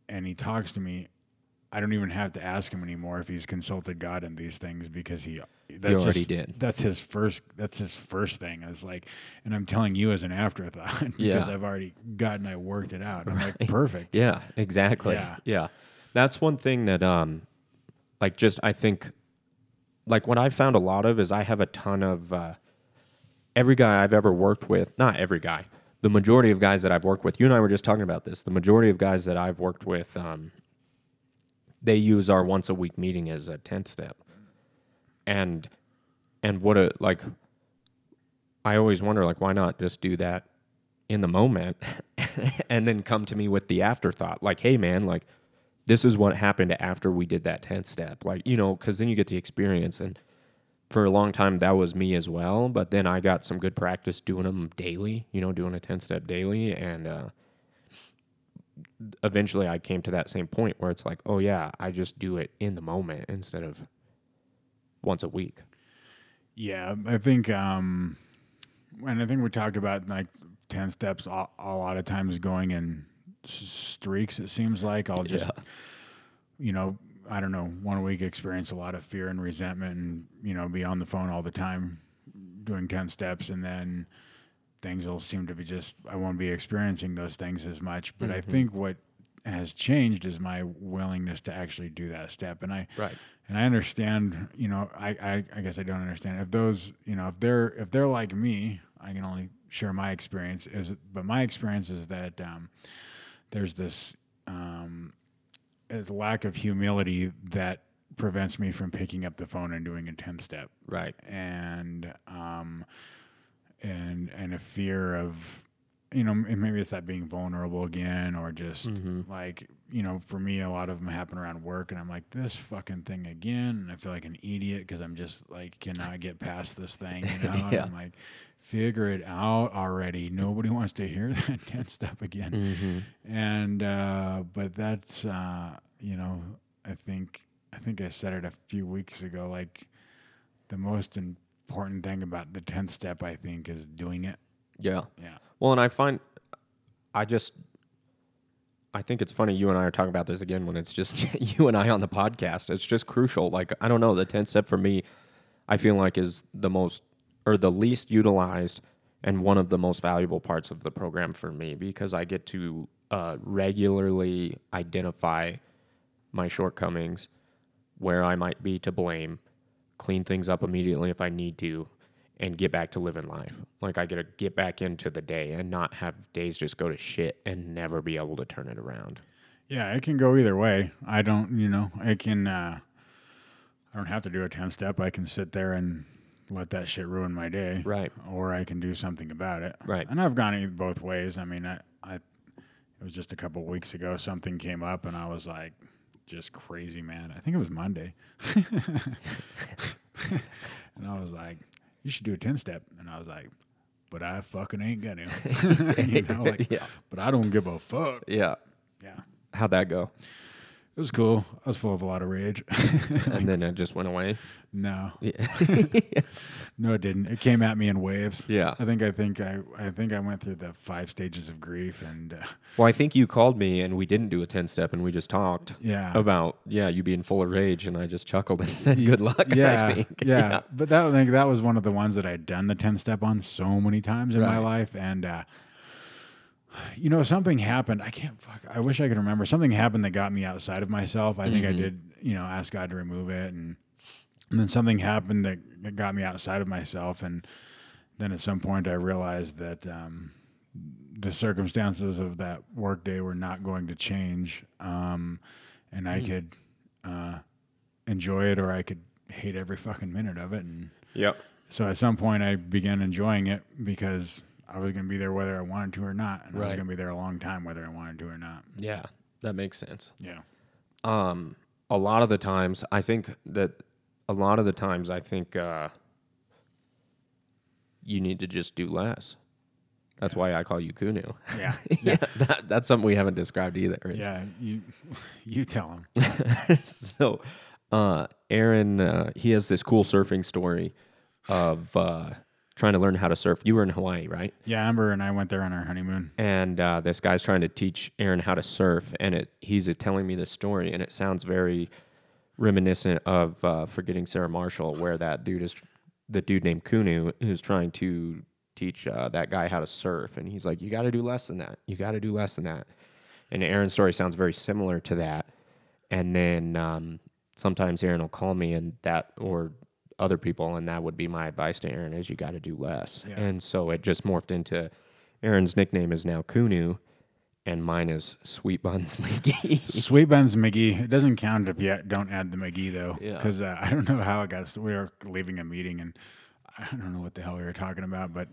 and he talks to me I don't even have to ask him anymore if he's consulted God in these things because he that's already just- did. That's his first that's his first thing. It's like and I'm telling you as an afterthought because Yeah. I've already gotten I worked it out. I'm like perfect. Yeah, exactly. Yeah. Yeah. That's one thing that um like just I think like what I've found a lot of is I have a ton of uh every guy I've ever worked with, not every guy, the majority of guys that I've worked with, you and I were just talking about this. The majority of guys that I've worked with, um, they use our once a week meeting as a tenth step. And and what a like I always wonder like why not just do that in the moment and then come to me with the afterthought like hey man like this is what happened after we did that 10th step. Like you know because then you get the experience and for a long time that was me as well but then i got some good practice doing them daily you know doing a 10 step daily and uh, eventually i came to that same point where it's like oh yeah i just do it in the moment instead of once a week. Yeah, I think, um, and I think we talked about like ten steps a, a lot of times going in s- streaks. It seems like I'll just, Yeah. you know, I don't know, one week experience a lot of fear and resentment, and you know, be on the phone all the time, doing ten steps, and then things will seem to be just I won't be experiencing those things as much. But I Mhm. think what has changed is my willingness to actually do that step, and I right and I understand, you know, I, I, I guess I don't understand if those, you know, if they're if they're like me, I can only share my experience. Is but my experience is that um, there's this um, lack of humility that prevents me from picking up the phone and doing a ten step, right. And um, and and a fear of, you know, maybe it's that being vulnerable again, or just Mhm. like you know for me a lot of them happen around work and i'm like this fucking thing again. And i feel like an idiot because i'm just like cannot get past this thing? You know? Yeah. i'm like figure it out already nobody wants to hear that 10 step again mm-hmm. and uh but that's uh you know i think i think i said it a few weeks ago like the most important thing about the 10th step i think is doing it yeah yeah Well, and I find I just I think it's funny you and I are talking about this again when it's just you and I on the podcast. It's just crucial. Like I don't know, the 10th step for me I feel like is the most or the least utilized and one of the most valuable parts of the program for me because I get to uh, regularly identify my shortcomings, where I might be to blame, clean things up immediately if I need to, and get back to living life. Like I get to get back into the day and not have days just go to shit and never be able to turn it around. Yeah, it can go either way. I don't, you know, I can, uh, I don't have to do a 10 step. I can sit there and let that shit ruin my day. Right. Or I can do something about it. Right. And I've gone both ways. I mean, I, I, it was just a couple weeks ago, something came up and I was like, just crazy, man. I think it was Monday. and I was like, you should do a 10 step. And I was like, but I fucking ain't gonna. you know, like, yeah. but I don't give a fuck. Yeah. Yeah. How'd that go? It was cool. I was full of a lot of rage. And then it just went away. no, Yeah. no, it didn't. It came at me in waves. yeah. I think I think I I think I went through the five stages of grief, and uh, Well, I think you called me and we didn't do a 10 step and we just talked yeah, about, yeah, you being full of rage. And I just chuckled and said, good luck. I yeah, think. yeah. But that I think that was one of the ones that I'd done the ten step on so many times in my life, and uh, you know something happened. I can't. Fuck, I wish I could remember. Something happened that got me outside of myself. I think I Mhm. did. You know, ask God to remove it, and and then something happened that, that got me outside of myself, and then at some point I realized that. Um, the circumstances of that workday were not going to change, um, and I Mm. could uh, enjoy it or I could hate every fucking minute of it. And Yep. so at some point, I began enjoying it because I was going to be there whether I wanted to or not, and I was Right. going to be there a long time whether I wanted to or not. Yeah. That makes sense. Yeah, Um, a lot of the times, I think that a lot of the times, I think uh, you need to just do less. That's why I call you Kunu. Yeah. yeah, that, that's something we haven't described either. is- Yeah. You you tell him. so, uh, Aaron, uh, he has this cool surfing story of uh, trying to learn how to surf. You were in Hawaii, right? Yeah, Amber and I went there on our honeymoon. and uh, this guy's trying to teach Aaron how to surf, and it he's uh, telling me this story, and it sounds very reminiscent of uh, Forgetting Sarah Marshall, where that dude is the dude named Kunu is trying to teach uh, that guy how to surf, and he's like, "You got to do less than that. You got to do less than that." And Aaron's story sounds very similar to that, and then um, sometimes Aaron will call me, and that or other people, and that would be my advice to Aaron: is you got to do less. Yeah. And so it just morphed into Aaron's nickname is now Kunu, and mine is Sweet Buns McGee. Sweet Buns McGee. It doesn't count if you don't add the McGee though, Yeah. because uh, I don't know how it got. We were leaving a meeting and I don't know what the hell we were talking about, but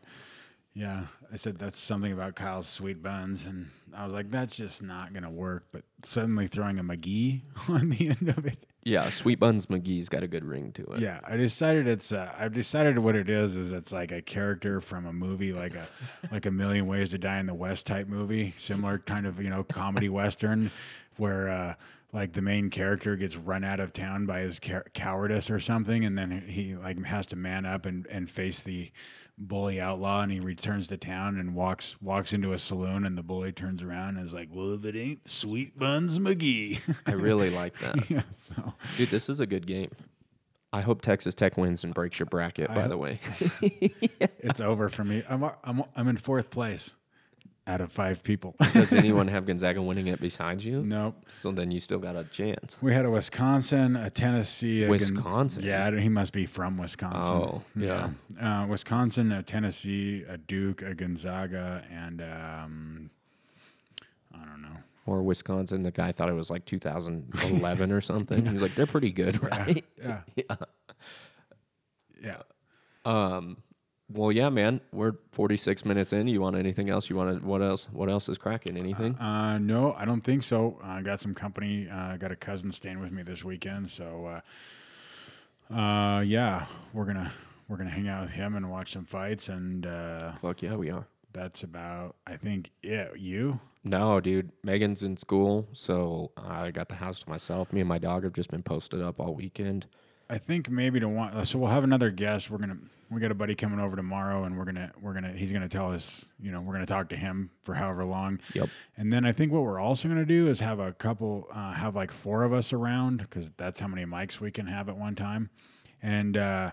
yeah, I said that's something about Kyle's Sweet Buns, and I was like, that's just not gonna work. But suddenly throwing a McGee on the end of it, yeah, Sweet Buns McGee's got a good ring to it. yeah, I decided it's. Uh, I've decided what it is. Is it's like a character from a movie, like a like a Million Ways to Die in the West type movie, similar kind of you know comedy western, where uh, like the main character gets run out of town by his cow- cowardice or something, and then he like has to man up and and face the bully outlaw and he returns to town and walks walks into a saloon and the bully turns around and is like well if it ain't sweet buns mcgee I really like that. yeah so Dude, this is a good game. I hope Texas Tech wins and breaks your bracket, by I- the way. it's over for me. I'm I'm I'm in fourth place out of five people. Does anyone have Gonzaga winning it besides you? nope. So then you still got a chance. We had a Wisconsin, a Tennessee, a Gon- Wisconsin? yeah, he must be from Wisconsin. Oh, yeah. Uh, Wisconsin, a Tennessee, a Duke, a Gonzaga, and um, I don't know. Or Wisconsin, the guy thought it was like 2011 or something. He was like, they're pretty good, right? Yeah, Yeah. yeah. Um, well, yeah, man. We're 46 minutes in. You want anything else? You want to, what else? What else is cracking? Anything? Uh, no, I don't think so. I got some company. Uh, I got a cousin staying with me this weekend, so uh, uh, yeah, we're gonna we're gonna hang out with him and watch some fights, and uh, Fuck yeah, we are. that's about I think it. You? No, dude. Megan's in school, so I got the house to myself. Me and my dog have just been posted up all weekend. I think maybe to want. So we'll have another guest. We're gonna we got a buddy coming over tomorrow, and we're gonna we're gonna he's gonna tell us. You know, we're gonna talk to him for however long. Yep. And then I think what we're also going to do is have a couple, uh, have like four of us around because that's how many mics we can have at one time. And uh,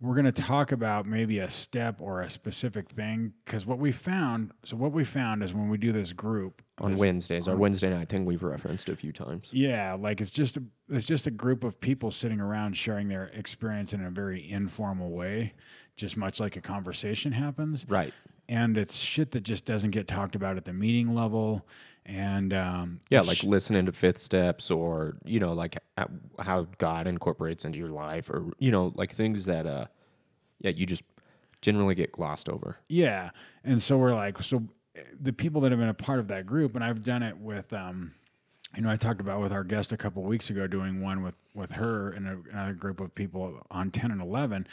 we're going to talk about maybe a step or a specific thing because what we found, so what we found is when we do this group On this- Wednesdays, our Wednesday night thing we've referenced a few times. yeah, like it's just a, it's just a group of people sitting around sharing their experience in a very informal way, just much like a conversation happens Right. and it's shit that just doesn't get talked about at the meeting level and um Yeah, like sh- listening to fifth steps or, you know, like how God incorporates into your life or, you know, like things that, uh, yeah, you just generally get glossed over. yeah and so we're like so eh, the people that have been a part of that group and i've done it with um you know i talked about with our guest a couple weeks ago doing one with with her and a, another group of people on 10 and 11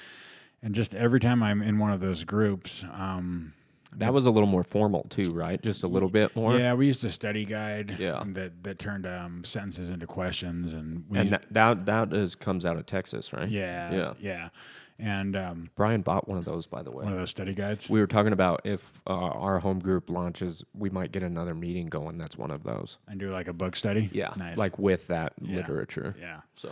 and just every time i'm in one of those groups um That was a little more formal too, right? Just a little bit more. yeah we used a study guide Yeah. that that turned um sentences into questions and we And that, that, that is, comes out of Texas, right? yeah Yeah. yeah and um Brian bought one of those, by the way. one of those study guides We were talking about if uh, our home group launches, we might get another meeting going. That's one of those. and do like a book study Yeah. nice Like with that Yeah. literature. yeah So,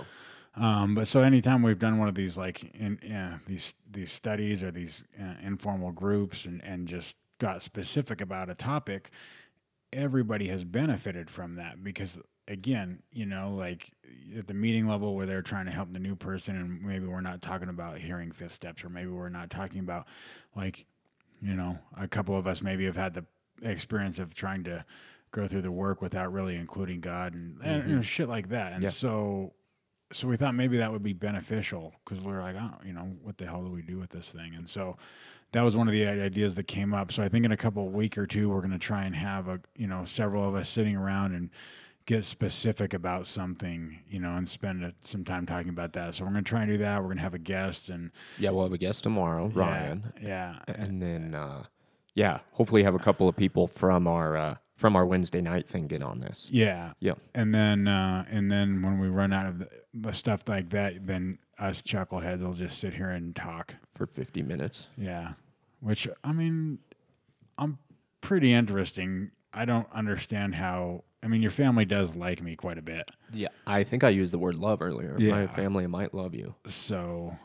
Um, but so anytime we've done one of these like in these these studies or these uh, informal groups and and just got specific about a topic, everybody has benefited from that because again, you know, like at the meeting level where they're trying to help the new person and maybe we're not talking about hearing fifth steps or maybe we're not talking about like you know, a couple of us maybe have had the experience of trying to go through the work without really including God and, and you know, shit like that. And Yeah. so so we thought maybe that would be beneficial because we are like, oh, you know, what the hell do we do with this thing? And so that was one of the ideas that came up. So I think in a couple of week or two, we're going to try and have a, you know, several of us sitting around and get specific about something, you know, and spend some time talking about that. So we're going to try and do that. We're going to have a guest and yeah, we'll have a guest tomorrow, yeah, Ryan. Yeah. And then, uh, yeah, hopefully have a couple of people from our uh, from our Wednesday night thing get on this. Yeah. Yeah. And then uh, and then when we run out of the, the stuff like that, then us chuckleheads will just sit here and talk. for 50 minutes. Yeah. Which I mean, I'm pretty interesting. I don't understand how. I mean, your family does like me quite a bit, Yeah, I think I used the word love earlier. My Yeah. family might love you. so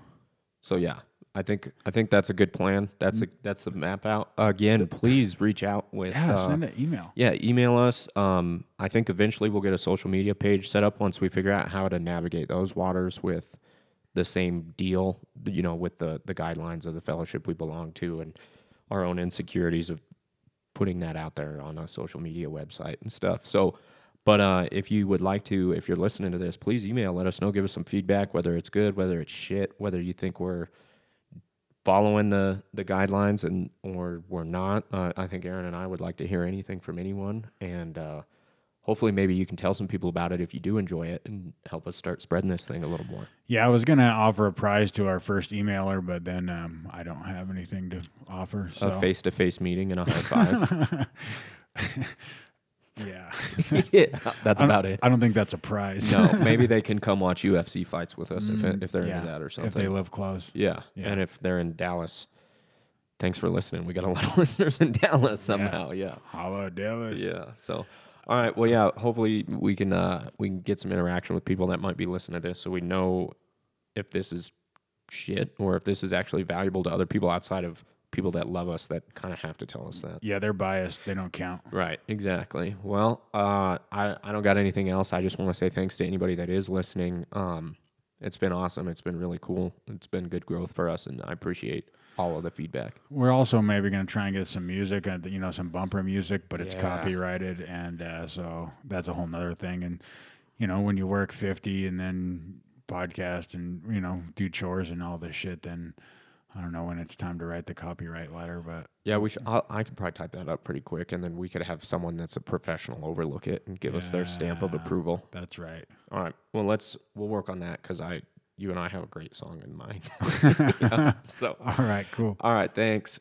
So yeah, I think I think that's a good plan. That's a that's the map out. Again, please reach out with yeah, uh, send an email. Yeah, email us. Um, I think eventually we'll get a social media page set up once we figure out how to navigate those waters with the same deal, you know, with the the guidelines of the fellowship we belong to and our own insecurities of putting that out there on a social media website and stuff. So, but uh, if you would like to, if you're listening to this, please email, let us know, give us some feedback, whether it's good, whether it's shit, whether you think we're following the the guidelines and or we're not. Uh, I think Aaron and I would like to hear anything from anyone, and uh, hopefully, maybe you can tell some people about it if you do enjoy it, and help us start spreading this thing a little more. Yeah, I was gonna offer a prize to our first emailer, but then um, I don't have anything to offer. So A face to face meeting and a high five. yeah, yeah, that's about it. I don't think that's a prize. No, maybe they can come watch UFC fights with us if if they're Yeah, into that or something. if they live close. yeah. Yeah. and if they're in Dallas, thanks for listening. We got a lot of listeners in Dallas somehow. Yeah. Holla, Dallas. Yeah. So, all right. Well, yeah. Hopefully, we can uh, we can get some interaction with people that might be listening to this, so we know if this is shit or if this is actually valuable to other people outside of people that love us that kind of have to tell us that. Yeah, they're biased. They don't count. Right. Exactly. Well, uh, I I don't got anything else. I just want to say thanks to anybody that is listening. Um, it's been awesome. It's been really cool. It's been good growth for us, and I appreciate all of the feedback. We're also maybe going to try and get some music, and you know, some bumper music, but it's Yeah. copyrighted, and uh, so that's a whole nother thing. And you know, when you work fifty and then podcast and you know do chores and all this shit, then I don't know when it's time to write the copyright letter, but Yeah, we should. I, I could probably type that up pretty quick, and then we could have someone that's a professional overlook it and give us their stamp of approval. that's right. All right. Well, let's we'll work on that because I, you and I have a great song in mind. Yeah, so, All right, cool. all right. Thanks.